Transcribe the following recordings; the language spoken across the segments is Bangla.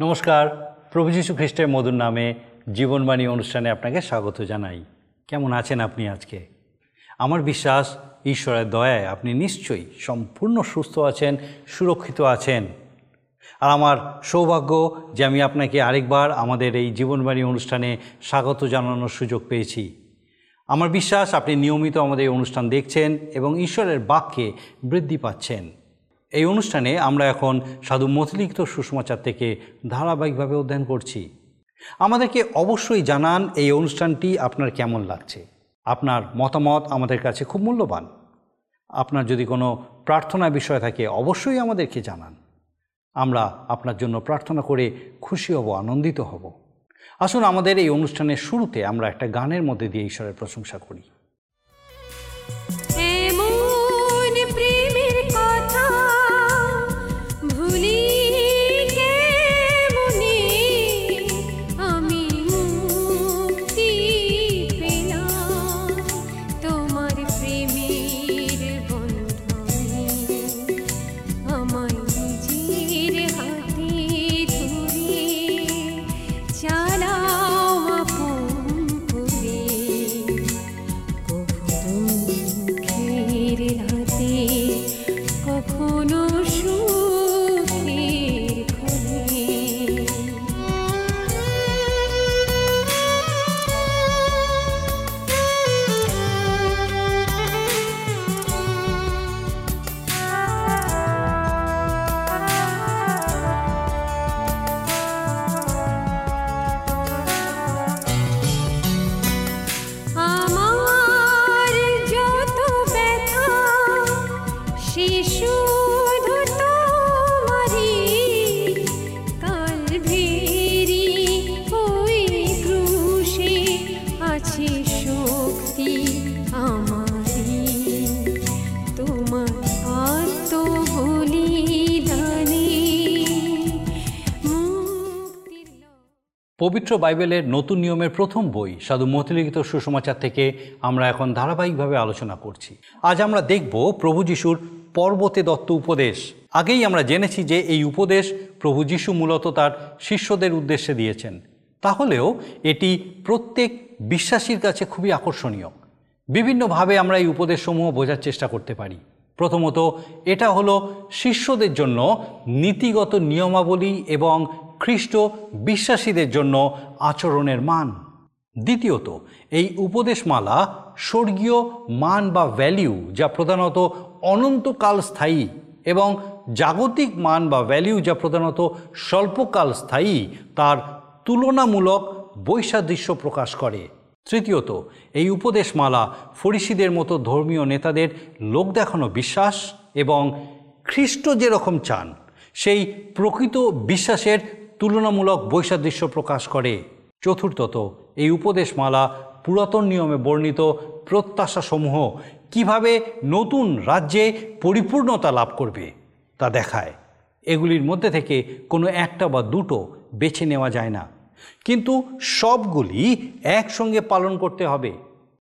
নমস্কার, প্রভু যীশু খ্রিস্টের মধুর নামে জীবনবাণী অনুষ্ঠানে আপনাকে স্বাগত জানাই। কেমন আছেন আপনি আজকে? আমার বিশ্বাস, ঈশ্বরের দয়ায় আপনি নিশ্চয়ই সম্পূর্ণ সুস্থ আছেন, সুরক্ষিত আছেন। আর আমার সৌভাগ্য যে আমি আপনাকে আরেকবার আমাদের এই জীবনবাণী অনুষ্ঠানে স্বাগত জানানোর সুযোগ পেয়েছি। আমার বিশ্বাস, আপনি নিয়মিত আমাদের এই অনুষ্ঠান দেখছেন এবং ঈশ্বরের বাক্যে বৃদ্ধি পাচ্ছেন। এই অনুষ্ঠানে আমরা এখন সাধু মতিলিখিত সুষমাচার থেকে ধারাবাহিকভাবে অধ্যয়ন করছি। আমাদেরকে অবশ্যই জানান এই অনুষ্ঠানটি আপনার কেমন লাগছে। আপনার মতামত আমাদের কাছে খুব মূল্যবান। আপনার যদি কোনো প্রার্থনা বিষয় থাকে, অবশ্যই আমাদেরকে জানান। আমরা আপনার জন্য প্রার্থনা করে খুশি হব, আনন্দিত হব। আসুন আমাদের এই অনুষ্ঠানের শুরুতে আমরা একটা গানের মধ্যে দিয়ে ঈশ্বরের প্রশংসা করি। পবিত্র বাইবেলের নতুন নিয়মের প্রথম বই সাধু মতিলিখিত সুসমাচার থেকে আমরা এখন ধারাবাহিকভাবে আলোচনা করছি। আজ আমরা দেখব প্রভু যিশুর পর্বতে দত্ত উপদেশ। আগেই আমরা জেনেছি যে এই উপদেশ প্রভু যিশু মূলত তার শিষ্যদের উদ্দেশ্যে দিয়েছেন। তাহলেও এটি প্রত্যেক বিশ্বাসীর কাছে খুবই আকর্ষণীয়। বিভিন্নভাবে আমরা এই উপদেশসমূহ বোঝার চেষ্টা করতে পারি। প্রথমত, এটা হলো শিষ্যদের জন্য নীতিগত নিয়মাবলী এবং খ্রিস্ট বিশ্বাসীদের জন্য আচরণের মান। দ্বিতীয়ত, এই উপদেশমালা স্বর্গীয় মান বা ভ্যালিউ যা প্রধানত অনন্তকাল স্থায়ী এবং জাগতিক মান বা ভ্যালিউ যা প্রধানত স্বল্পকাল স্থায়ী তার তুলনামূলক বৈসাদৃশ্য প্রকাশ করে। তৃতীয়ত, এই উপদেশমালা ফরিসিদের মতো ধর্মীয় নেতাদের লোক দেখানো বিশ্বাস এবং খ্রিস্ট যেরকম চান, সেই প্রকৃত বিশ্বাসের তুলনামূলক বৈসাদৃশ্য প্রকাশ করে। চতুর্থত, এই উপদেশমালা পুরাতন নিয়মে বর্ণিত প্রত্যাশাসমূহ কীভাবে নতুন রাজ্যে পরিপূর্ণতা লাভ করবে তা দেখায়। এগুলির মধ্যে থেকে কোনো একটা বা দুটো বেছে নেওয়া যায় না। কিন্তু সবগুলি একসঙ্গে পালন করতে হবে।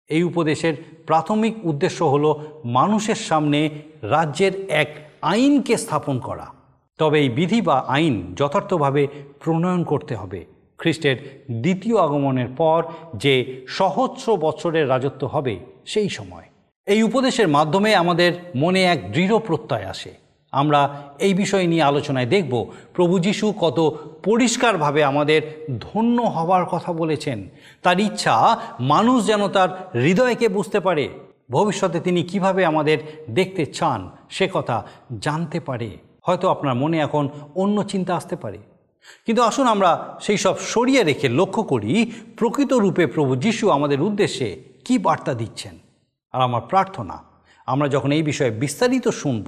এই উপদেশের প্রাথমিক উদ্দেশ্য হলো মানুষের সামনে রাজ্যের এক আইনকে স্থাপন করা। তবে এই বিধি বা আইন যথার্থভাবে প্রণয়ন করতে হবে। খ্রিস্টের দ্বিতীয় আগমনের পর যে সহস্র বছরের রাজত্ব হবে, সেই সময়। এই উপদেশের মাধ্যমে আমাদের মনে এক দৃঢ় প্রত্যয় আসে। আমরা এই বিষয় নিয়ে আলোচনায় দেখব, প্রভু যিশু কত পরিষ্কারভাবে আমাদের ধন্য হওয়ার কথা বলেছেন। তার ইচ্ছা, মানুষ যেন তার হৃদয়কে বুঝতে পারে। ভবিষ্যতে তিনি কীভাবে আমাদের দেখতে চান, সে কথা জানতে পারে। হয়তো আপনার মনে এখন অন্য চিন্তা আসতে পারে। কিন্তু আসুন আমরা সেই সব সরিয়ে রেখে লক্ষ্য করি প্রকৃত রূপে প্রভু যিশু আমাদের উদ্দেশ্যে কি বার্তা দিচ্ছেন। আর আমার প্রার্থনা, আমরা যখন এই বিষয়ে বিস্তারিত শুনব,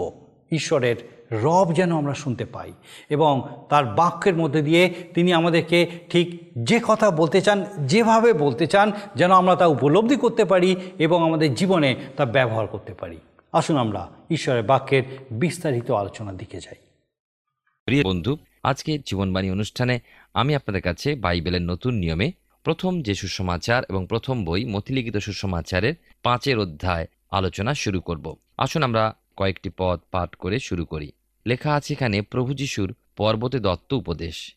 ঈশ্বরের রব যেন আমরা শুনতে পাই এবং তার বাক্যের মধ্যে দিয়ে তিনি আমাদেরকে ঠিক যে কথা বলতে চান, যেভাবে বলতে চান, যেন আমরা তা উপলব্ধি করতে পারি এবং আমাদের জীবনে তা ব্যবহার করতে পারি। আসুন আমরা ঈশ্বরের বাক্যের বিস্তারিত আলোচনার দিকে যাই। প্রিয় বন্ধু, আজকে জীবনবাণী অনুষ্ঠানে আমি আপনাদের কাছে বাইবেলের নতুন নিয়মে প্রথম যে সুসমাচার এবং প্রথম বই মতিলিখিত সুসমাচারের পাঁচের অধ্যায় আলোচনা শুরু করব। আসুন আমরা কয়েকটি পদ পাঠ করে শুরু করি। লেখা আছে এখানে, প্রভু যিশুর পর্বতে দত্ত উপদেশ।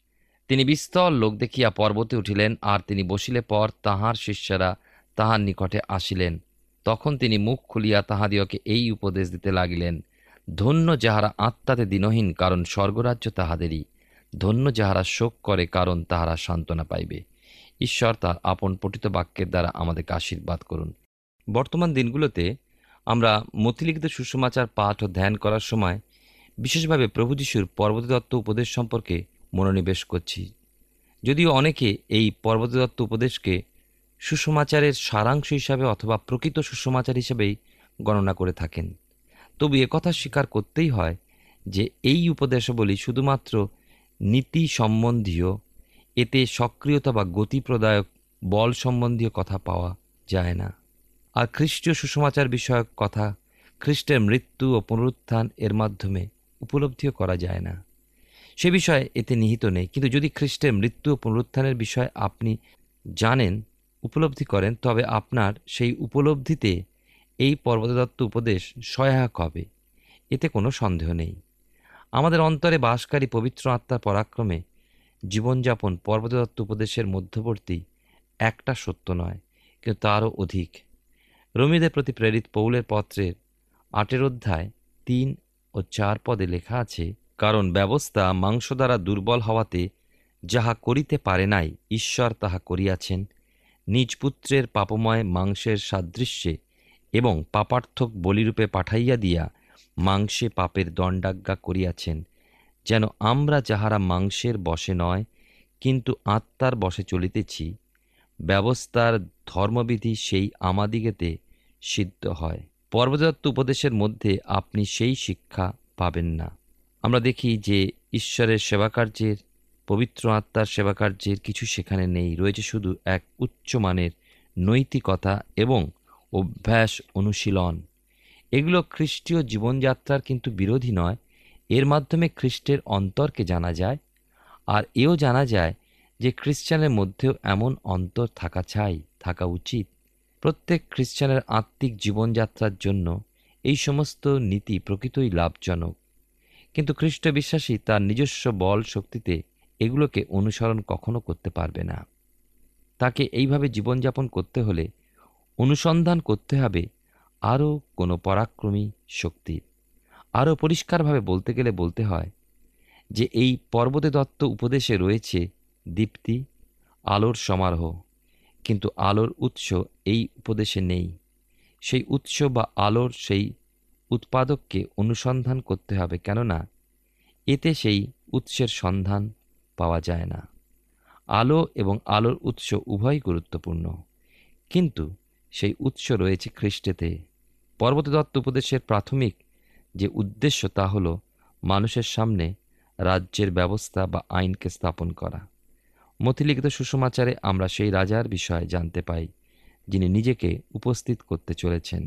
তিনি বিস্তর লোক দেখিয়া পর্বতে উঠিলেন, আর তিনি বসিলে পর তাহার শিষ্যরা তাহার নিকটে আসিলেন। তখন তিনি মুখ খুলিয়া তাহাদিওকে এই উপদেশ দিতে লাগিলেন, ধন্য যাহারা আত্মাতে দিনহীন, কারণ স্বর্গরাজ্য তাহাদেরই। ধন্য যাহারা শোক করে, কারণ তাহারা সান্ত্বনা পাইবে। ঈশ্বর তার আপন পঠিত বাক্যের দ্বারা আমাদেরকে আশীর্বাদ করুন। বর্তমান দিনগুলোতে আমরা মতিলিখিত সুষমাচার পাঠ ও ধ্যান করার সময় বিশেষভাবে প্রভু যিশুর পর্বতদত্ত উপদেশ সম্পর্কে মনোনিবেশ করছি। যদিও অনেকে এই পর্বতদত্ত উপদেশকে সুসমাচারের সারাংশ হিসাবে অথবা প্রকৃত সুসমাচার হিসেবেই গণনা করে থাকেন। তবু একথা স্বীকার করতেই হয় যে এই উপদেশাবলী শুধুমাত্র নীতি সম্বন্ধীয় এতে সক্রিয়তা বা গতিপ্রদায়ক বল সম্বন্ধীয় কথা পাওয়া যায় না। আর খ্রিস্টীয় সুসমাচার বিষয়ক কথা খ্রিস্টের মৃত্যু ও পুনরুত্থান এর মাধ্যমে উপলব্ধিও করা যায় না। সে বিষয়ে এতে নিহিত নেই। কিন্তু যদি খ্রিস্টের মৃত্যু ও পুনরুত্থানের বিষয়ে আপনি জানেন উপলব্ধি করেন, তবে আপনার সেই উপলব্ধিতে এই পর্বতদত্ত উপদেশ সহায়ক হবে। এতে কোনো সন্দেহ নেই। আমাদের অন্তরে বাসকারী পবিত্র আত্মার পরাক্রমে জীবনযাপন পর্বতদত্ত উপদেশের মধ্যবর্তী একটা সত্য নয়, কিন্তু তারও অধিক। রমিদের প্রতি প্রেরিত পৌলের পত্রের আটের অধ্যায় তিন ও চার পদে লেখা আছে, কারণ ব্যবস্থা মাংস দ্বারা দুর্বল হওয়াতে যাহা করিতে পারে নাই, ঈশ্বর তাহা করিয়াছেন। নিজ পুত্রের পাপময় মাংসের সাদৃশ্যে এবং পাপার্থক বলিরূপে পাঠাইয়া দিয়া মাংসে পাপের দণ্ডাজ্ঞা করিয়াছেন, যেন আমরা যাহারা মাংসের বশে নয়, কিন্তু আত্মার বশে চলিতেছি, ব্যবস্থার ধর্মবিধি সেই আমাদিগেতে সিদ্ধ হয়। পর্বদত্ত উপদেশের মধ্যে আপনি সেই শিক্ষা পাবেন না। আমরা দেখি যে ঈশ্বরের সেবাকার্যের পবিত্র আত্মার সেবাকার্যের কিছু সেখানে নেই। রয়েছে শুধু এক উচ্চমানের নৈতিকতা এবং অভ্যাস অনুশীলন। এগুলো খ্রিস্টীয় জীবনযাত্রার কিন্তু বিরোধী নয়। এর মাধ্যমে খ্রিস্টের অন্তরকে জানা যায়। আর এও জানা যায় যে খ্রিস্টানের মধ্যেও এমন অন্তর থাকা চাই, থাকা উচিত। প্রত্যেক খ্রিস্টানের আত্মিক জীবনযাত্রার জন্য এই সমস্ত নীতি প্রকৃতই লাভজনক। কিন্তু খ্রিস্ট বিশ্বাসী তার নিজস্ব বল শক্তিতে এগুলোকে অনুসরণ কখনো করতে পারবে না। তাকে এইভাবে জীবনযাপন করতে হলে অনুসন্ধান করতে হবে আরও কোনো পরাক্রমী শক্তির আরও পরিষ্কারভাবে বলতে গেলে বলতে হয় যে এই পর্বতে দত্ত উপদেশে রয়েছে দীপ্তি, আলোর সমারোহ। কিন্তু আলোর উৎস এই উপদেশে নেই। সেই উৎস বা আলোর সেই উৎপাদককে অনুসন্ধান করতে হবে কেননা এতে সেই উৎসের সন্ধান পাওয়া যায় না। আলো এবং আলোর উৎস উভয়ই গুরুত্বপূর্ণ। কিন্তু সেই উৎস রয়েছে খ্রিস্টেতে। পর্বতদত্ত উপদেশের প্রাথমিক যে উদ্দেশ্য তা হল মানুষের সামনে রাজ্যের ব্যবস্থা বা আইনকে স্থাপন করা। মতিলিখিত সুষমাচারে আমরা সেই রাজার বিষয়ে জানতে পাই, যিনি নিজেকে উপস্থিত করতে চলেছেন।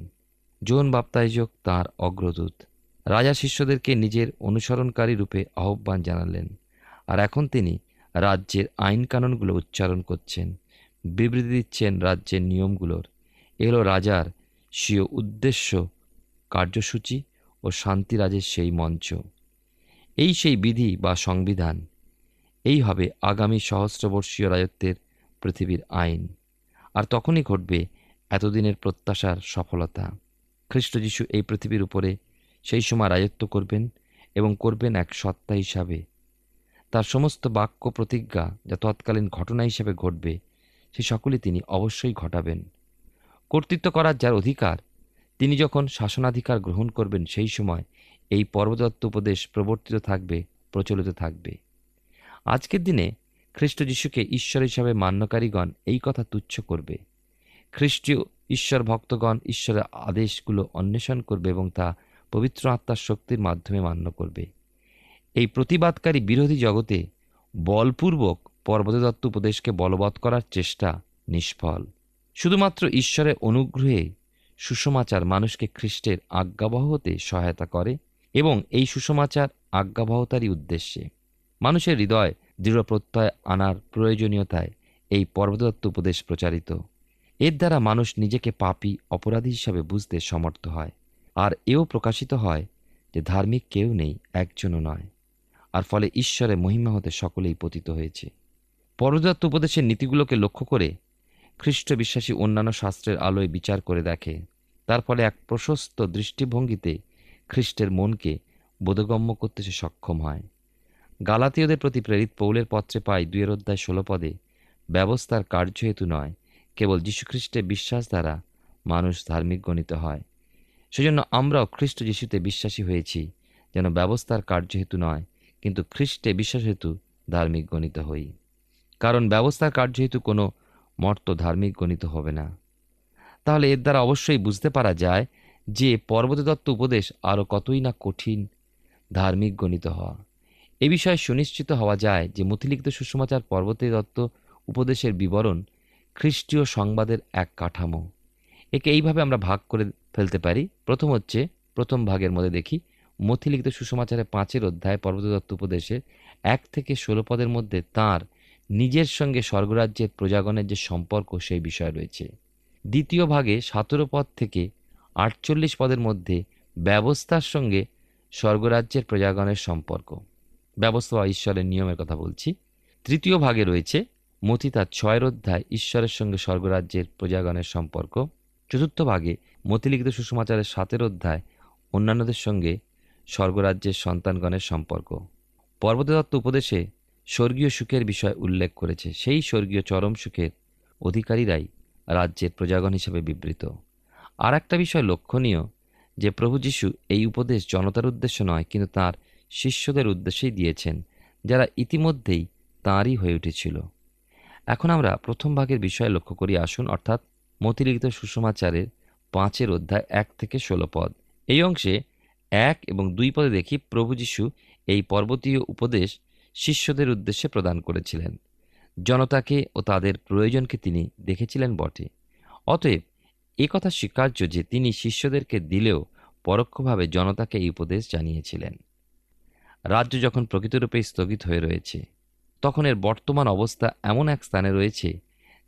জোন বাপ্তাইজক তাঁর অগ্রদূত। রাজা শিষ্যদেরকে নিজের অনুসরণকারী রূপে আহ্বান জানালেন। আর এখন তিনি রাজ্যের আইন কানুনগুলো উচ্চারণ করছেন, বিবৃতি দিচ্ছেন রাজ্যের নিয়মগুলোর। এলো রাজার স্বীয় উদ্দেশ্য, কার্যসূচি ও শান্তিরাজের সেই মঞ্চ। এই সেই বিধি বা সংবিধান, এই হবে আগামী সহস্রবর্ষীয় রাজত্বের পৃথিবীর আইন। আর তখনই ঘটবে এতদিনের প্রত্যাশার সফলতা। খ্রিস্ট যিশু এই পৃথিবীর উপরে সেই সময় রাজত্ব করবেন এবং করবেন এক সত্তা হিসাবে। তার সমস্ত বাক্য প্রতিজ্ঞা যা তৎকালীন ঘটনা হিসেবে ঘটবে, সে সকলে তিনি অবশ্যই ঘটাবেন। কর্তৃত্ব করার যার অধিকার, তিনি যখন শাসনাধিকার গ্রহণ করবেন সেই সময় এই পর্বদত্ত উপদেশ প্রবর্তিত থাকবে, প্রচলিত থাকবে। আজকের দিনে খ্রিস্ট যিশুকে ঈশ্বর হিসাবে মান্যকারীগণ এই কথা তুচ্ছ করবে। খ্রিস্টীয় ঈশ্বর ভক্তগণ ঈশ্বরের আদেশগুলো অন্বেষণ করবে এবং তা পবিত্র আত্মার শক্তির মাধ্যমে মান্য করবে। এই প্রতিবাদকারী বিরোধী জগতে বলপূর্বক পর্বতদত্ত উপদেশকে বলবৎ করার চেষ্টা নিষ্ফল। শুধুমাত্র ঈশ্বরের অনুগ্রহে সুষমাচার মানুষকে খ্রিস্টের আজ্ঞাবহ হতে সহায়তা করে এবং এই সুষমাচার আজ্ঞাবহতারই উদ্দেশ্যে। মানুষের হৃদয় দৃঢ় প্রত্যয় আনার প্রয়োজনীয়তায় এই পর্বতদত্ত উপদেশ প্রচারিত। এর দ্বারা মানুষ নিজেকে পাপী, অপরাধী হিসাবে বুঝতে সমর্থ হয়। আর এও প্রকাশিত হয় যে ধার্মিক কেউ নেই, একজনও নয়। আর ফলে ঈশ্বরের মহিমা হতে সকলেই পতিত হয়েছে। পরদত্ত উপদেশের নীতিগুলোকে লক্ষ্য করে খ্রিস্ট বিশ্বাসী অন্যান্য শাস্ত্রের আলোয় বিচার করে দেখে। তার ফলে এক প্রশস্ত দৃষ্টিভঙ্গিতে খ্রিস্টের মনকে বোধগম্য করতে সে সক্ষম হয়। গালাতীয়দের প্রতি প্রেরিত পৌলের পত্রে পাই দুয়ের অধ্যায় ষোলো পদে, ব্যবস্থার কার্য হেতু নয়, কেবল যীশুখ্রিস্টের বিশ্বাস দ্বারা মানুষ ধার্মিক গণিত হয়। সেজন্য আমরাও খ্রিস্ট যিশুতে বিশ্বাসী হয়েছি, যেন ব্যবস্থার কার্য হেতু নয় কিন্তু খ্রিস্টে বিশ্বাস হেতু ধার্মিক গণিত হই। কারণ ব্যবস্থার কার্য হেতু কোনো মর্ত ধার্মিক গণিত হবে না। তাহলে এর দ্বারা অবশ্যই বুঝতে পারা যায় যে পর্বতদত্ত উপদেশ আরও কতই না কঠিন ধার্মিক গণিত হওয়া। এ বিষয়ে সুনিশ্চিত হওয়া যায় যে মতিলিখিত সুষমাচার পর্বতে দত্ত উপদেশের বিবরণ খ্রিস্টীয় সংবাদের এক কাঠামো। একে এইভাবে আমরা ভাগ করে ফেলতে পারি। প্রথম হচ্ছে, প্রথম ভাগের মধ্যে দেখি মথিলিখিত সুসমাচারে পাঁচের অধ্যায় পর্বতদত্ত উপদেশের এক থেকে ষোলো পদের মধ্যে তার নিজের সঙ্গে স্বর্গরাজ্যের প্রজাগণের যে সম্পর্ক সেই বিষয় রয়েছে। দ্বিতীয় ভাগে সতেরো পদ থেকে আটচল্লিশ পদের মধ্যে ব্যবস্থার সঙ্গে স্বর্গরাজ্যের প্রজাগণের সম্পর্ক। ব্যবস্থা বা ঈশ্বরের নিয়মের কথা বলছি। তৃতীয় ভাগে রয়েছে মতি তার ছয়ের অধ্যায় ঈশ্বরের সঙ্গে স্বর্গরাজ্যের প্রজাগণের সম্পর্ক। চতুর্থ ভাগে মতিলিখিত সুসমাচারের সাতের অধ্যায় অন্যান্যদের সঙ্গে স্বর্গরাজ্যের সন্তানগণের সম্পর্ক। পর্বতদত্ত উপদেশে স্বর্গীয় সুখের বিষয় উল্লেখ করেছে। সেই স্বর্গীয় চরম সুখের অধিকারীরাই রাজ্যের প্রজাগণ হিসেবে বিবৃত। আর একটা বিষয় লক্ষণীয়, যে প্রভু যীশু এই উপদেশ জনতার উদ্দেশ্য নয়, কিন্তু তার শিষ্যদের উদ্দেশ্যেই দিয়েছেন, যারা ইতিমধ্যেই তাঁরই হয়ে উঠেছিল। এখন আমরা প্রথম ভাগের বিষয় লক্ষ্য করি। আসুন, অর্থাৎ মতিলিখিত সুষমাচারের পাঁচের অধ্যায় এক থেকে ষোলো পদ। এই অংশে এক এবং দুই পদে দেখি প্রভু যীশু এই পর্বতীয় উপদেশ শিষ্যদের উদ্দেশ্যে প্রদান করেছিলেন। জনতাকে ও তাদের প্রয়োজনকে তিনি দেখেছিলেন বটে। অতএব এ কথা স্বীকার্য যে তিনি শিষ্যদেরকে দিলেও পরোক্ষভাবে জনতাকে এই উপদেশ জানিয়েছিলেন। রাজ্য যখন প্রকৃতরূপে স্থগিত হয়ে রয়েছে, তখন এর বর্তমান অবস্থা এমন এক স্থানে রয়েছে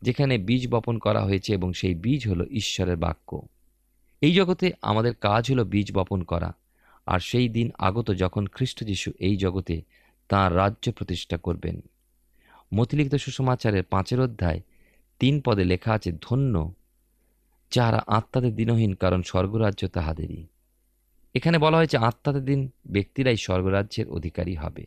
যেখানে বীজ বপন করা হয়েছে এবং সেই বীজ হলো ঈশ্বরের বাক্য। এই জগতে আমাদের কাজ হলো বীজ বপন করা। আর সেই দিন আগত যখন খ্রিস্ট যিশু এই জগতে তাঁর রাজ্য প্রতিষ্ঠা করবেন। মতিলিখিত সুসমাচারের পাঁচের অধ্যায় তিন পদে লেখা আছে, ধন্য যাহারা আত্মাদের দিনহীন, কারণ স্বর্গরাজ্য তাহাদেরই। এখানে বলা হয়েছে আত্মাদের দিন ব্যক্তিরাই স্বর্গরাজ্যের অধিকারী হবে।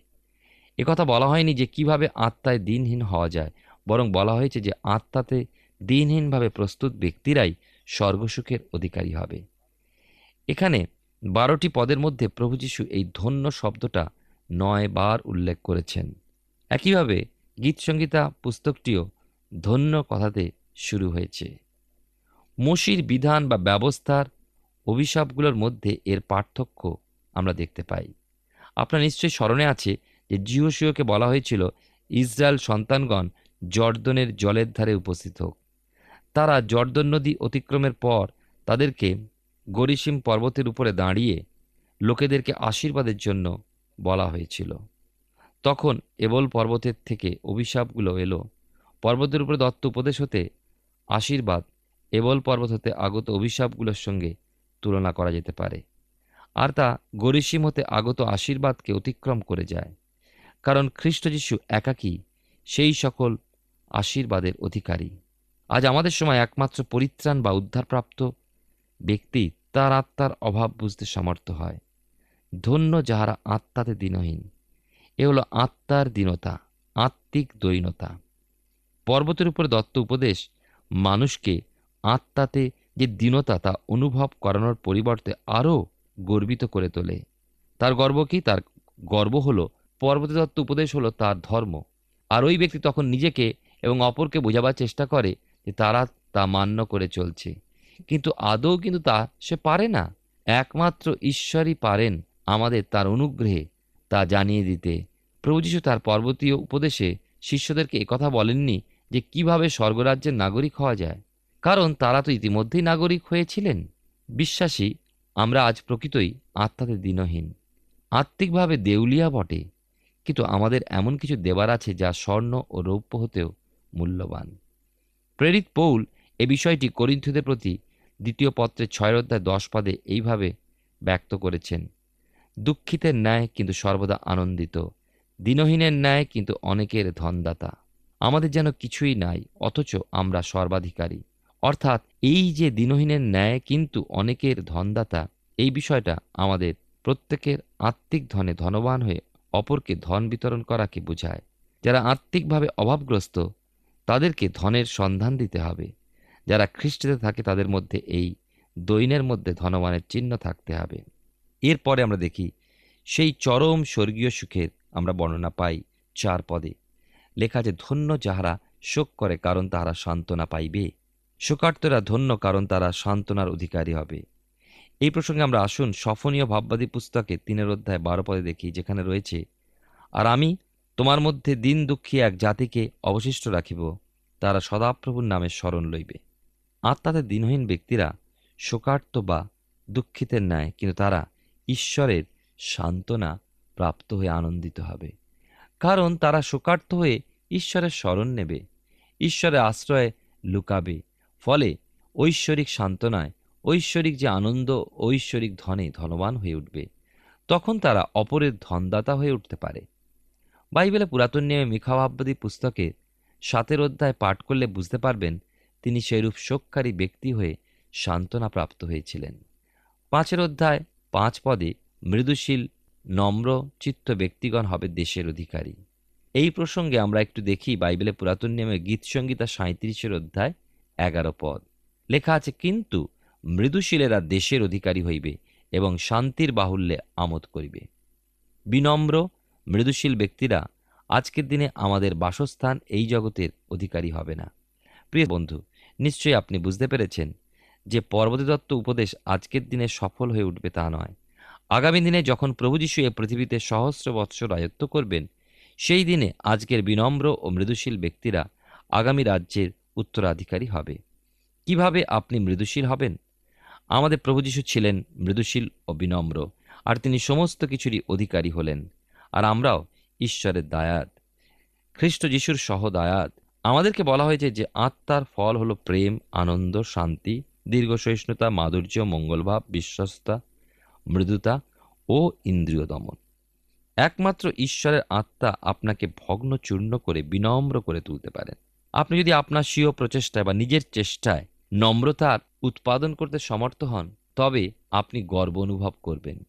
একথা বলা হয়নি যে কীভাবে আত্মায় দিনহীন হওয়া যায়, বরং বলা হয়েছে যে আত্মাতে দিনহীনভাবে প্রস্তুত ব্যক্তিরাই স্বর্গসুখের অধিকারী হবে। এখানে বারোটি পদের মধ্যে প্রভু যীশু এই ধন্য শব্দটা নয় বার উল্লেখ করেছেন। একইভাবে গীতসংগীতা পুস্তকটিও ধন্য কথাতে শুরু হয়েছে। মসির বিধান বা ব্যবস্থার অভিশাপগুলোর মধ্যে এর পার্থক্য আমরা দেখতে পাই। আপনার নিশ্চয়ই স্মরণে আছে যে জিওসিওকে বলা হয়েছিল, ইসরায়েল সন্তানগণ জর্দনের জলের ধারে উপস্থিত হোক। তারা জর্দন নদী অতিক্রমের পর তাদেরকে গরিসিম পর্বতের উপরে দাঁড়িয়ে লোকেদেরকে আশীর্বাদের জন্য বলা হয়েছিল। তখন এবল পর্বতের থেকে অভিশাপগুলো এলো। পর্বতের উপরে দত্ত উপদেশ হতে আশীর্বাদ, এবল পর্বত হতে আগত অভিশাপগুলোর সঙ্গে তুলনা করা যেতে পারে। আর তা গরিসীম হতে আগত আশীর্বাদকে অতিক্রম করে যায়। কারণ খ্রিস্ট যিশু একাকী, সেই সকল আশীর্বাদের অধিকারী। আজ আমাদের সময় একমাত্র পরিত্রাণ বা উদ্ধারপ্রাপ্ত ব্যক্তি তার আত্মার অভাব বুঝতে সমর্থ হয়। ধন্য যাহারা আত্মাতে দীনহীন। এ হলো আত্মার দীনতা, আত্মিক দৈনতা। পর্বতের উপরে দত্ত উপদেশ, মানুষকে আত্মাতে যে দীনতা তা অনুভব করানোর পরিবর্তে আরও গর্বিত করে তোলে। তার গর্ব কি? তার গর্ব হলো পর্বতে দত্ত উপদেশ হলো তার ধর্ম। আর ওই ব্যক্তি তখন নিজেকে এবং অপরকে বোঝাবার চেষ্টা করে যে তারা তা মান্য করে চলছে। কিন্তু আদৌ কিন্তু তা সে পারে না। একমাত্র ঈশ্বরই পারেন আমাদের তার অনুগ্রহে তা জানিয়ে দিতে। প্রভু যীশু তার পর্বতীয় উপদেশে শিষ্যদেরকে একথা বলেননি যে কীভাবে স্বর্গরাজ্যের নাগরিক হওয়া যায়। কারণ তারা তো ইতিমধ্যেই নাগরিক হয়েছিলেন। বিশ্বাসী, আমরা আজ প্রকৃতই আত্মাতে দিনহীন। আত্মিকভাবে দেউলিয়া বটে। কিন্তু আমাদের এমন কিছু দেবার আছে যা স্বর্ণ ও রৌপ্য হতেও মূল্যবান। প্রেরিত পৌল এ বিষয়টি করিন্থীয়দের প্রতি দ্বিতীয় পত্রে ছয় অধ্যায় দশ পদে এইভাবে ব্যক্ত করেছেন, দুঃখিতের ন্যায় কিন্তু সর্বদা আনন্দিত, দিনহীনের ন্যায় কিন্তু অনেকের ধনদাতা। আমাদের যেন কিছুই নাই, অথচ আমরা সর্বাধিকারী। অর্থাৎ এই যে দিনহীনের ন্যায় কিন্তু অনেকের ধনদাতা, এই বিষয়টা আমাদের প্রত্যেকের আত্মিক ধনে ধনবান হয়ে অপরকে ধন বিতরণ করাকে বোঝায়। যারা আত্মিকভাবে অভাবগ্রস্ত, তাদেরকে ধনের সন্ধান দিতে হবে। যারা খ্রিস্টতে থাকে তাদের মধ্যে এই দৈনের মধ্যে ধনবানের চিহ্ন থাকতে হবে। এরপরে আমরা দেখি, সেই চরম স্বর্গীয় সুখের আমরা বর্ণনা পাই চার পদে। লেখা আছে, ধন্য যাহারা শোক করে কারণ তাহারা সান্ত্বনা পাইবে। শোকার্তরা ধন্য কারণ তারা সান্ত্বনার অধিকারী হবে। এই প্রসঙ্গে আমরা আসুন সফনীয় ভাববাদী পুস্তকে তিনের অধ্যায় বারো পদে দেখি, যেখানে রয়েছে, আর আমি তোমার মধ্যে দিন দুঃখী এক জাতিকে অবশিষ্ট রাখিব, তারা সদাপ্রভুর নামে স্মরণ লইবে। আত্মাতে দিনহীন ব্যক্তিরা শোকার্ত বা দুঃখিতের ন্যায়, কিন্তু তারা ঈশ্বরের সান্ত্বনা প্রাপ্ত হয়ে আনন্দিত হবে। কারণ তারা শোকার্ত হয়ে ঈশ্বরের স্মরণ নেবে, ঈশ্বরের আশ্রয়ে লুকাবে। ফলে ঐশ্বরিক সান্ত্বনায়, ঐশ্বরিক যে আনন্দ, ঐশ্বরিক ধনে ধনবান হয়ে উঠবে। তখন তারা অপরের ধনদাতা হয়ে উঠতে পারে। বাইবেলে পুরাতন নিয়মে মিখাভাববাদী পুস্তকে সাতের অধ্যায় পাঠ করলে বুঝতে পারবেন তিনি সেইরূপ শোককারী ব্যক্তি হয়ে সান্ত্বনা প্রাপ্ত হয়েছিলেন। পাঁচের অধ্যায়, পাঁচ পদে মৃদুশীল, নম্র চিত্ত ব্যক্তিগণ হবে দেশের অধিকারী। এই প্রসঙ্গে আমরা একটু দেখি বাইবেলে পুরাতন নিয়মে গীত সঙ্গীতা সাঁত্রিশের অধ্যায়, এগারো পদ। লেখা আছে, কিন্তু মৃদুশীলেরা দেশের অধিকারী হইবে এবং শান্তির বাহুল্যে আমোদ করিবে। বিনম্র, মৃদুশীল ব্যক্তিরা আজকের দিনে আমাদের বাসস্থান এই জগতের অধিকারী হবে না। প্রিয় বন্ধু নিশ্চয়ই আপনি বুঝতে পেরেছেন যে পর্বতদত্ত উপদেশ আজকের দিনে সফল হয়ে উঠবে তা নয়। আগামী দিনে যখন প্রভু যিশু এ পৃথিবীতে সহস্র বৎসর আয়ত্ত করবেন, সেই দিনে আজকের বিনম্র ও মৃদুশীল ব্যক্তিরা আগামী রাজ্যের উত্তরাধিকারী হবে। কীভাবে আপনি মৃদুশীল হবেন? আমাদের প্রভু যিশু ছিলেন মৃদুশীল ও বিনম্র, আর তিনি সমস্ত কিছুরই অধিকারী হলেন, আর আমরাও ঈশ্বরের দায়াত, খ্রিস্ট যিশুর সহ দায়াত আমাদেরকে বলা হয়েছে যে আত্মার ফল হলো প্রেম, আনন্দ, শান্তি, দীর্ঘ সহিষ্ণুতা, মাধুর্য মঙ্গলভাব বিশ্বস্তা মৃদুতা ও ইন্দ্রিয় দমন। একমাত্র ঈশ্বরের আত্মা আপনাকে ভগ্ন, চূর্ণ করে, বিনম্র করে তুলতে পারেন। আপনি যদি আপনার স্বীয় প্রচেষ্টায় বা নিজের চেষ্টায় নম্রতার উৎপাদন করতে সমর্থ হন, তবে আপনি গর্ব অনুভব করবেন।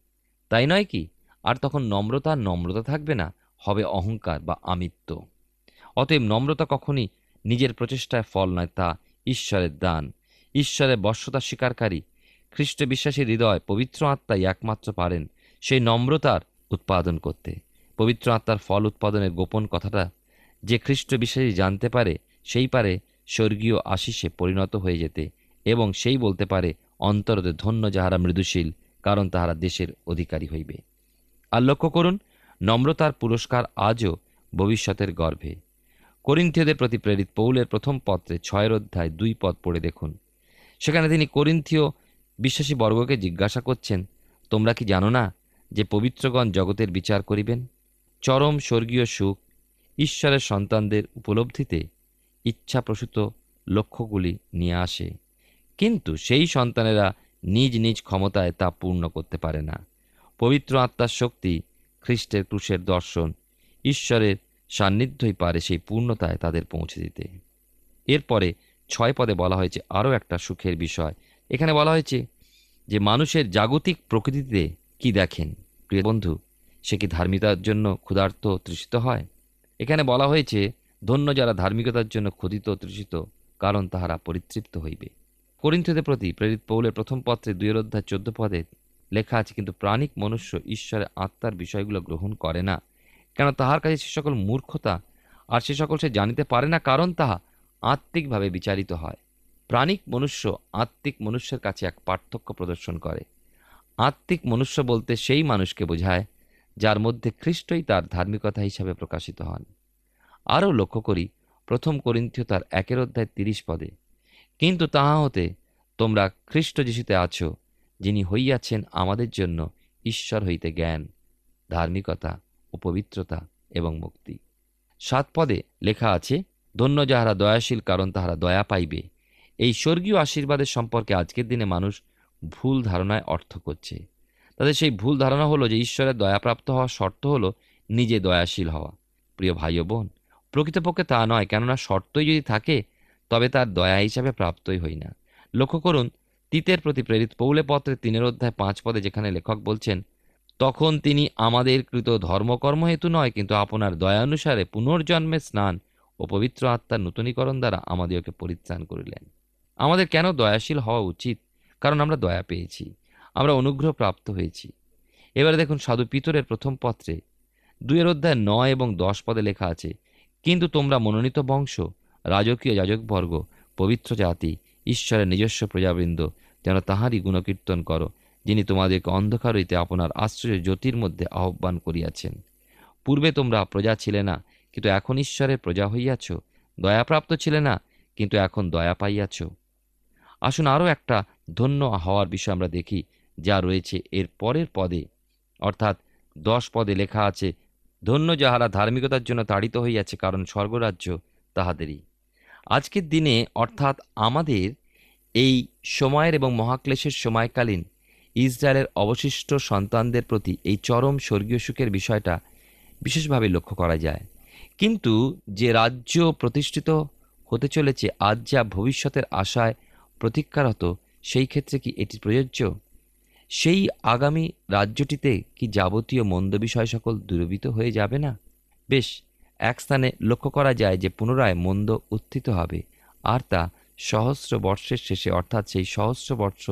তাই নয় কি? আর তখন নম্রতা নম্রতা থাকবে না, হবে অহংকার বা আমিত্ব। অতএব নম্রতা কখনই নিজের প্রচেষ্টায় ফল নয়, তা ঈশ্বরের দান। ঈশ্বরের বর্ষতা স্বীকারকারী, খ্রিস্ট বিশ্বাসী হৃদয় পবিত্র আত্মাই একমাত্র পারেন সেই নম্রতার উৎপাদন করতে। পবিত্র আত্মার ফল উৎপাদনের গোপন কথাটা যে খ্রিস্ট বিশ্বাসী জানতে পারে, সেই পারে স্বর্গীয় আশিসে পরিণত হয়ে যেতে এবং সেই বলতে পারে, অন্তরতে ধন্য যাহারা মৃদুশীল, কারণ তাহারা দেশের অধিকারী হইবে। আর লক্ষ্য করুন, নম্রতার পুরস্কার আজও ভবিষ্যতের গর্ভে। করিন্থীয়দের প্রতি প্রেরিত পৌলের প্রথম পত্রে ছয়ের অধ্যায় দুই পদ পড়ে দেখুন। সেখানে তিনি করিন্থীয় বিশ্বাসী বর্গকে জিজ্ঞাসা করছেন, তোমরা কি জানো না যে পবিত্রগণ জগতের বিচার করিবেন? চরম স্বর্গীয় সুখ ঈশ্বরের সন্তানদের উপলব্ধিতে ইচ্ছাপ্রসূত লক্ষ্যগুলি নিয়ে আসে। কিন্তু সেই সন্তানেরা নিজ নিজ ক্ষমতায় তা পূর্ণ করতে পারে না। পবিত্র আত্মার শক্তি খ্রিস্টের ক্রুশের দর্শন, ঈশ্বরের সান্নিধ্যই পারে সেই পূর্ণতায় তাদের পৌঁছে দিতে। এরপরে ছয় পদে বলা হয়েছে আরও একটা সুখের বিষয়। এখানে বলা হয়েছে যে মানুষের জাগতিক প্রকৃতিতে কি দেখেন? প্রিয় বন্ধু, সে কি ধার্মিকতার জন্য ক্ষুধার্ত, তৃষিত হয়? এখানে বলা হয়েছে, ধন্য যারা ধার্মিকতার জন্য ক্ষুধিত, তৃষিত, কারণ তাহারা পরিতৃপ্ত হইবে। করিন্থদের প্রতি প্রেরিত পৌলের প্রথম পত্রে দুয়ের অধ্যায় চোদ্দ পদে লেখা আছে, কিন্তু প্রাণিক মনুষ্য ঈশ্বরের আত্মার বিষয়গুলো গ্রহণ করে না। কেন তাহার কাছে সে সকল মূর্খতা, আর সে সকল সে জানিতে পারে না কারণ তাহা আত্মিকভাবে বিচারিত হয়। প্রাণিক মনুষ্য আত্মিক মনুষ্যের কাছে এক পার্থক্য প্রদর্শন করে। আত্মিক মনুষ্য বলতে সেই মানুষকে বোঝায়, যার মধ্যে খ্রিস্টই তার ধার্মিকতা হিসাবে প্রকাশিত হন। আরও লক্ষ্য করি, প্রথম করিন্থীয় তার একের অধ্যায় তিরিশ পদে, কিন্তু তাহা হতে তোমরা খ্রিস্ট যিশুতে আছো, যিনি হইয়াছেন আমাদের জন্য ঈশ্বর হইতে জ্ঞান, ধার্মিকতা ও পবিত্রতা এবং মুক্তি। সাত পদে লেখা আছে, ধন্য যাহারা দয়াশীল, কারণ তাহারা দয়া পাইবে। এই স্বর্গীয় আশীর্বাদের সম্পর্কে আজকের দিনে মানুষ ভুল ধারণায় অর্থ করছে। তাদের সেই ভুল ধারণা হলো যে ঈশ্বরের দয়াপ্রাপ্ত হওয়ার শর্ত হলো নিজে দয়াশীল হওয়া। প্রিয় ভাই ও বোন, প্রকৃতপক্ষে তা নয়, কেননা শর্তই যদি থাকে, তবে তার দয়া হিসাবে প্রাপ্তই হই না। লক্ষ্য করুন, তিতের প্রতি প্রেরিত পৌলে পত্রে তিনের অধ্যায় পাঁচ পদে যেখানে লেখক বলছেন তখন তিনি আমাদের কৃত ধর্মকর্ম হেতু নয়, কিন্তু আপনার দয়ানুসারে পুনর্জন্মের স্নান ও পবিত্র আত্মার নূতনীকরণ দ্বারা আমাদেরকে পরিত্রাণ করিলেন। আমাদের কেন দয়াশীল হওয়া উচিত? কারণ আমরা দয়া পেয়েছি, আমরা অনুগ্রহ প্রাপ্ত হয়েছি। এবারে দেখুন সাধু পিতরের প্রথম পত্রে দুয়ের অধ্যায় নয় এবং দশ পদে লেখা আছে, কিন্তু তোমরা মনোনীত বংশ, রাজকীয় যাজকবর্গ, পবিত্র জাতি, ঈশ্বরের নিজস্ব প্রজাবৃন্দ, যেন তাহারই গুণকীর্তন করো যিনি তোমাদেরকে অন্ধকার হইতে আপনার আশ্চর্য জ্যোতির মধ্যে আহ্বান করিয়াছেন। পূর্বে তোমরা প্রজা ছিলে না, কিন্তু এখন ঈশ্বরের প্রজা হইয়াছ। দয়াপ্রাপ্ত ছিলে না, কিন্তু এখন দয়া পাইয়াছ। আসুন আরও একটা ধন্য হওয়ার বিষয় আমরা দেখি, যা রয়েছে এর পরের পদে। অর্থাৎ দশ পদে লেখা আছে, ধন্য যাহারা ধার্মিকতার জন্য তাড়িত হইয়াছে, কারণ স্বর্গরাজ্য তাহাদেরই। আজকের দিনে অর্থাৎ আমাদের এই সময়ের এবং মহাক্লেশের সময়কালীন ইসরায়েলের অবশিষ্ট সন্তানদের প্রতি এই চরম স্বর্গীয় সুখের বিষয়টা বিশেষভাবে লক্ষ্য করা যায়। কিন্তু যে রাজ্য প্রতিষ্ঠিত হতে চলেছে, আজ যা ভবিষ্যতের আশায় প্রতীক্ষারত সেই ক্ষেত্রে কি এটি প্রযোজ্য? সেই আগামী রাজ্যটিতে কি যাবতীয় মন্দ বিষয় সকল দূরীভূত হয়ে যাবে না? বেশ, এক স্থানে লক্ষ্য করা যায় যে পুনরায় মন্দ উত্থিত হবে, আর তা সহস্র বর্ষের শেষে, অর্থাৎ সেই সহস্র বর্ষ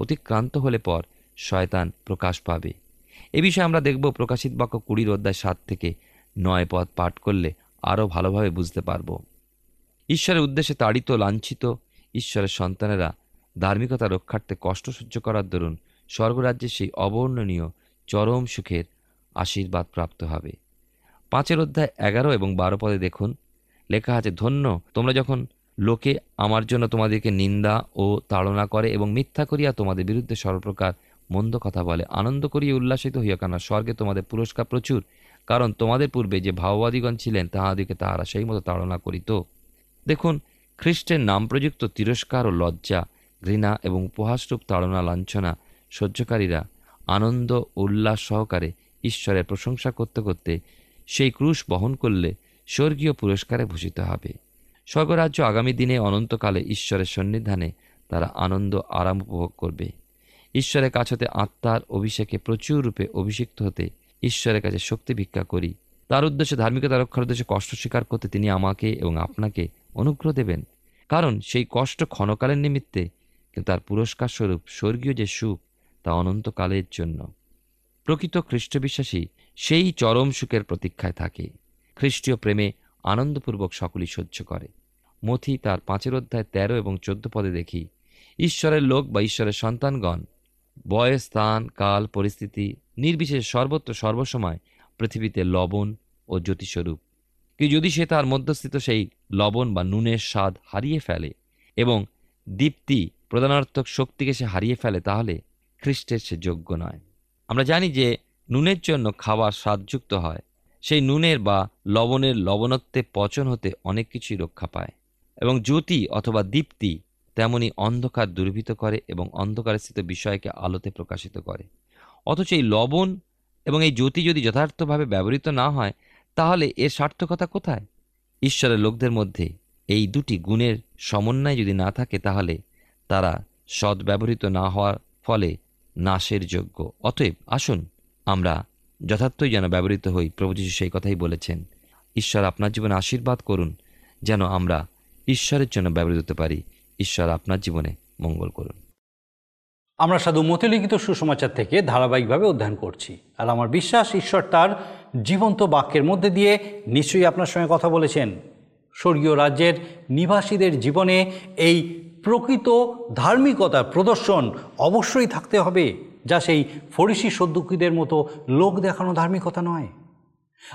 অতিক্রান্ত হলে পর শয়তান প্রকাশ পাবে। এ বিষয়ে আমরা দেখব প্রকাশিত বাক্য কুড়ির অধ্যায় সাত থেকে নয় পদ পাঠ করলে আরও ভালোভাবে বুঝতে পারব। ঈশ্বরের উদ্দেশ্যে তাড়িত, লাঞ্ছিত ঈশ্বরের সন্তানেরা ধার্মিকতা রক্ষার্থে কষ্ট সহ্য করার দরুন স্বর্গরাজ্যের সেই অবর্ণনীয় চরম সুখের আশীর্বাদ প্রাপ্ত হবে। পাঁচের অধ্যায় এগারো এবং বারো পদে দেখুন, লেখা আছে, ধন্য, তোমরা যখন লোকে আমার জন্য তোমাদেরকে নিন্দা ও তাড়না করে এবং মিথ্যা করিয়া তোমাদের বিরুদ্ধে সর্বপ্রকার মন্দ কথা বলে। আনন্দ করিয়া উল্লাসিত হইয়া কেন স্বর্গে তোমাদের পুরস্কার প্রচুর। কারণ তোমাদের পূর্বে যে ভাওবাদীগণ ছিলেন তাহাদিকে তাহারা সেই মতো তাড়না করিত। দেখুন, খ্রিস্টের নাম প্রযুক্ত তিরস্কার ও লজ্জা, ঘৃণা এবং উপহাসরূপ তাড়না লাঞ্ছনা সহ্যকারীরা আনন্দ উল্লাস সহকারে ঈশ্বরের প্রশংসা করতে করতে সেই ক্রুশ বহন করলে স্বর্গীয় পুরস্কারে ভূষিত হবে। স্বর্গরাজ্য আগামী দিনে অনন্তকালে ঈশ্বরের সন্নিধানে তারা আনন্দ, আরাম উপভোগ করবে। ঈশ্বরের কাছ হতে আত্মার অভিষেকে প্রচুর রূপে অভিষিক্ত হতে ঈশ্বরের কাছে শক্তি ভিক্ষা করি। তার উদ্দেশ্যে ধার্মিকতা রক্ষার উদ্দেশ্যে কষ্ট স্বীকার করতে তিনি আমাকে এবং আপনাকে অনুগ্রহ দেবেন। কারণ সেই কষ্ট ক্ষণকালের নিমিত্তে কিন্তু তার পুরস্কার স্বরূপ স্বর্গীয় যে সুখ, তা অনন্তকালের জন্য। প্রকৃত খ্রিস্টবিশ্বাসী সেই চরম সুখের প্রতীক্ষায় থাকে। খ্রিস্টীয় প্রেমে আনন্দপূর্বক সকলেই সহ্য করে। মথি তার পাঁচের অধ্যায় তেরো এবং চোদ্দ পদে দেখি, ঈশ্বরের লোক বা ঈশ্বরের সন্তানগণ বয়স স্থান, কাল, পরিস্থিতি, নির্বিশেষে সর্বত্র সর্বসময় পৃথিবীতে লবণ ও জ্যোতিস্বরূপ কি যদি সে তার মধ্যস্থিত সেই লবণ বা নুনের স্বাদ হারিয়ে ফেলে এবং দীপ্তি প্রদানার্থক শক্তিকে সে হারিয়ে ফেলে, তাহলে খ্রিস্টের সে যোগ্য নয়। আমরা জানি যে নুনের জন্য খাবার স্বাদযুক্ত হয়। সেই নুনের বা লবণের লবণত্বে পচন হতে অনেক কিছুই রক্ষা পায়। এবং জ্যোতি অথবা দীপ্তি তেমনি অন্ধকার দুর্বৃত করে এবং অন্ধকারে স্থিত বিষয়কে আলোতে প্রকাশিত করে। অথচ এই লবণ এবং এই জ্যোতি যদি যথার্থভাবে ব্যবহৃত না হয়, তাহলে এর সার্থকতা কোথায়? ঈশ্বরের লোকদের মধ্যে এই দুটি গুণের সমন্বয় যদি না থাকে, তাহলে তারা সৎ ব্যবহৃত না হওয়ার ফলে নাশের যোগ্য। অতএব আসুন, আমরা যথার্থই যেন ব্যবহৃত হই। প্রভু যীশু সেই কথাই বলেছেন, ঈশ্বর আপনার জীবনে আশীর্বাদ করুন, যেন আমরা ঈশ্বরের জন্য ব্যবহৃত হতে পারি। ঈশ্বর আপনার জীবনে মঙ্গল করুন। আমরা সাধু মতিলিখিত সুসমাচার থেকে ধারাবাহিকভাবে অধ্যয়ন করছি। আর আমার বিশ্বাস, ঈশ্বর তার জীবন্ত বাক্যের মধ্যে দিয়ে নিশ্চয়ই আপনার সঙ্গে কথা বলেছেন। স্বর্গীয় রাজ্যের নিবাসীদের জীবনে এই প্রকৃত ধার্মিকতার প্রদর্শন অবশ্যই থাকতে হবে। যা সেই ফরিসি সদ্যুকীদের মতো লোক দেখানো ধার্মিকতা নয়।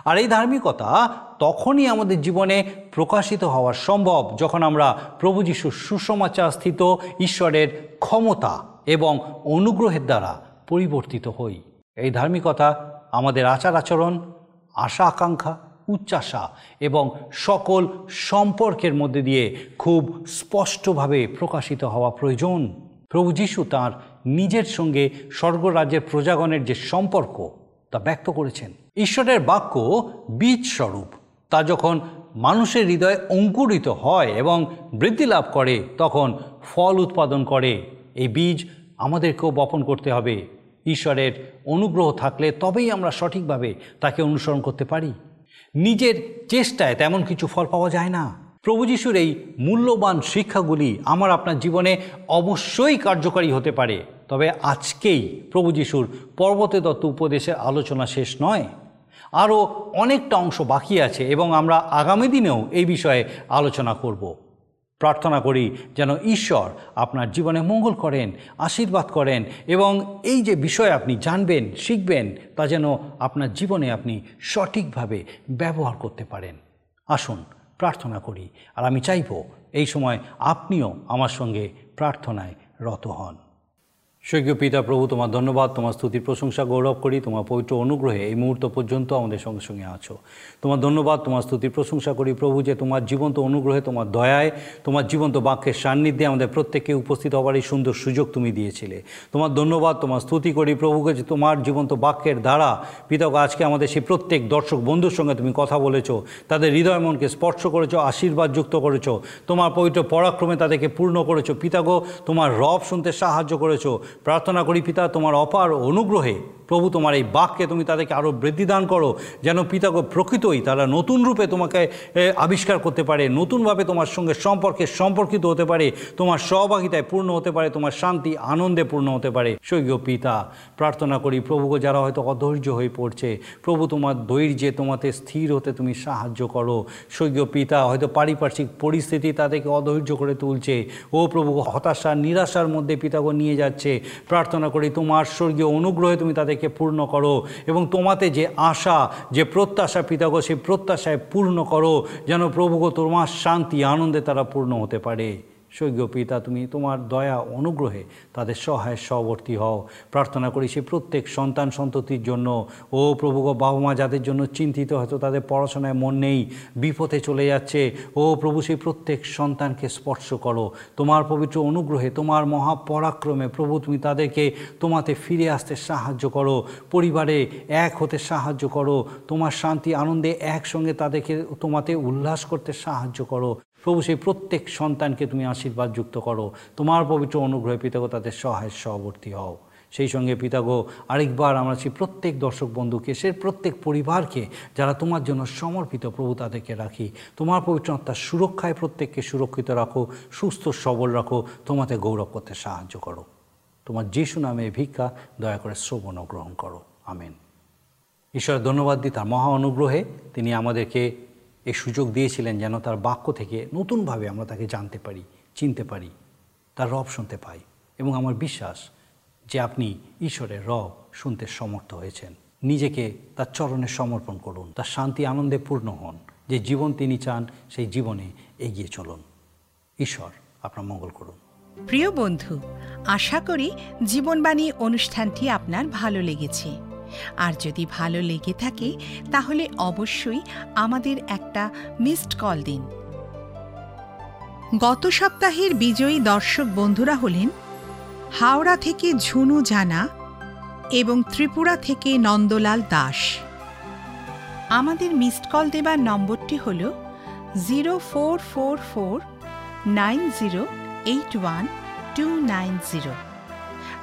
আর এই ধার্মিকতা তখনই আমাদের জীবনে প্রকাশিত হওয়া সম্ভব যখন আমরা প্রভু যিশুর সুসমাচার স্থিত ঈশ্বরের ক্ষমতা এবং অনুগ্রহের দ্বারা পরিবর্তিত হই। এই ধার্মিকতা আমাদের আচার আচরণ, আশা আকাঙ্ক্ষা, উচ্চাশা এবং সকল সম্পর্কের মধ্যে দিয়ে খুব স্পষ্টভাবে প্রকাশিত হওয়া প্রয়োজন। প্রভু যিশু তাঁর নিজের সঙ্গে স্বর্গরাজ্যের প্রজাগণের যে সম্পর্ক তা ব্যক্ত করেছেন। ঈশ্বরের বাক্য বীজ স্বরূপ তা যখন মানুষের হৃদয়ে অঙ্কুরিত হয় এবং বৃদ্ধি লাভ করে, তখন ফল উৎপাদন করে। এই বীজ আমাদেরকেও বপন করতে হবে। ঈশ্বরের অনুগ্রহ থাকলে তবেই আমরা সঠিকভাবে তাকে অনুসরণ করতে পারি। নিজের চেষ্টায় তেমন কিছু ফল পাওয়া যায় না। প্রভু যিশুর এই মূল্যবান শিক্ষাগুলি আমার আপনার জীবনে অবশ্যই কার্যকারী হতে পারে। তবে আজকেই প্রভু যিশুর পর্বতে দত্ত উপদেশের আলোচনা শেষ নয়, আরও অনেকটা অংশ বাকি আছে এবং আমরা আগামী দিনেও এই বিষয়ে আলোচনা করব। প্রার্থনা করি যেন ঈশ্বর আপনার জীবনে মঙ্গল করেন, আশীর্বাদ করেন এবং এই যে বিষয় আপনি জানবেন, শিখবেন, তা যেন আপনার জীবনে আপনি সঠিকভাবে ব্যবহার করতে পারেন। আসুন, প্রার্থনা করি। আর আমি চাইব এই সময় আপনিও আমার সঙ্গে প্রার্থনায় রত হন। স্বর্গীয় পিতা প্রভু, তোমার ধন্যবাদ, তোমার স্তুতির প্রশংসা, গৌরব করি, তোমার পবিত্র অনুগ্রহে এই মুহূর্ত পর্যন্ত আমাদের সঙ্গে সঙ্গে আছো। তোমার ধন্যবাদ, তোমার স্তুতির প্রশংসা করি প্রভু যে তোমার জীবন্ত অনুগ্রহে, তোমার দয়ায়, তোমার জীবন্ত বাক্যের সান্নিধ্যে আমাদের প্রত্যেককে উপস্থিত হওয়ার এই সুন্দর সুযোগ তুমি দিয়েছিলে। তোমার ধন্যবাদ, তোমার স্তুতি করি প্রভুকে যে তোমার জীবন্ত বাক্যের দ্বারা পিতক আজকে আমাদের সেই প্রত্যেক দর্শক বন্ধুর সঙ্গে তুমি কথা বলেছ, তাদের হৃদয় মনকে স্পর্শ করেছ, আশীর্বাদ যুক্ত করেছ, তোমার পবিত্র পরাক্রমে তাদেরকে পূর্ণ করেছ। পিতাগো, তোমার রব শুনতে সাহায্য করেছ প্রার্থনা করি পিতা তোমার অপার অনুগ্রহে প্রভু, তোমার এই বাক্যে তুমি তাদেরকে আরও বৃদ্ধি দান করো, যেন পিতাগ প্রকৃতই তারা নতুন রূপে তোমাকে আবিষ্কার করতে পারে, নতুনভাবে তোমার সঙ্গে সম্পর্কে সম্পর্কিত হতে পারে, তোমার সহভাগিতায় পূর্ণ হতে পারে, তোমার শান্তি, আনন্দে পূর্ণ হতে পারে। স্বর্গীয় পিতা, প্রার্থনা করি প্রভুকে যারা হয়তো অধৈর্য হয়ে পড়ছে, প্রভু, তোমার ধৈর্যে তোমাতে স্থির হতে তুমি সাহায্য করো। স্বর্গীয় পিতা, হয়তো পারিপার্শ্বিক পরিস্থিতি তাদেরকে অধৈর্য করে তুলছে, ও প্রভু হতাশা, নিরাশার মধ্যে পিতাগো নিয়ে যাচ্ছে। প্রার্থনা করি তোমার স্বর্গীয় অনুগ্রহে তুমি তাদেরকে পূর্ণ করো এবং তোমাতে যে আশা, যে প্রত্যাশা পিতাগো সেই প্রত্যাশায় পূর্ণ করো, যেন প্রভুগ তোমার শান্তি, আনন্দে তারা পূর্ণ হতে পারে। স্বর্গীয় পিতা, তুমি তোমার দয়া অনুগ্রহে তাদের সহায় সহবর্তী হও। প্রার্থনা করি সে প্রত্যেক সন্তান সন্ততির জন্য ও প্রভু গো বাবা মা যাদের জন্য চিন্তিত হয়তো তাদের পড়াশোনায় মন নেই, বিপথে চলে যাচ্ছে, ও প্রভু সেই প্রত্যেক সন্তানকে স্পর্শ করো। তোমার পবিত্র অনুগ্রহে, তোমার মহাপরাক্রমে প্রভু তুমি তাদেরকে তোমাতে ফিরে আসতে সাহায্য করো। পরিবারে এক হতে সাহায্য করো। তোমার শান্তি আনন্দে একসঙ্গে তাদেরকে তোমাতে উল্লাস করতে সাহায্য করো। প্রভু, সেই প্রত্যেক সন্তানকে তুমি আশীর্বাদ যুক্ত করো। তোমার পবিত্র অনুগ্রহে পিতাগো তাদের সহায় সহবর্তী হও। সেই সঙ্গে পিতাগো, আরেকবার আমরা সেই প্রত্যেক দর্শক বন্ধুকে সে প্রত্যেক পরিবারকে, যারা তোমার জন্য সমর্পিত, প্রভু তাদেরকে রাখি। তোমার পবিত্র আত্মার সুরক্ষায় প্রত্যেককে সুরক্ষিত রাখো, সুস্থ, সবল রাখো, তোমাতে গৌরব করতে সাহায্য করো। তোমার যিশু নামে ভিক্ষা, দয়া করে শ্রবণ গ্রহণ করো। আমেন। ঈশ্বরের ধন্যবাদ দিই তার মহা অনুগ্রহে। তিনি আমাদেরকে এই সুযোগ দিয়েছিলেন যেন তার বাক্য থেকে নতুনভাবে আমরা তাকে জানতে পারি, চিনতে পারি, তার রব শুনতে পাই। এবং আমার বিশ্বাস যে আপনি ঈশ্বরের রব শুনতে সমর্থ হয়েছেন। নিজেকে তার চরণে সমর্পণ করুন, তার শান্তি আনন্দে পূর্ণ হন। যে জীবন তিনি চান, সেই জীবনে এগিয়ে চলুন। ঈশ্বর আপনার মঙ্গল করুন। প্রিয় বন্ধু, আশা করি জীবনবাণী অনুষ্ঠানটি আপনার ভালো লেগেছে। আর যদি ভালো লেগে থাকে, তাহলে অবশ্যই আমাদের একটা মিসড কল দিন। গত সপ্তাহের বিজয়ী দর্শক বন্ধুরা হলেন হাওড়া থেকে ঝুনু জানা এবং ত্রিপুরা থেকে নন্দলাল দাস। আমাদের মিসড কল দেবার নম্বরটি হল zero four four four nine zero eight one two nine zero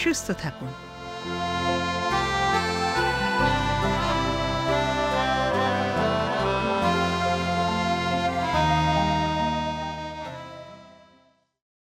সুস্থ থাকুন।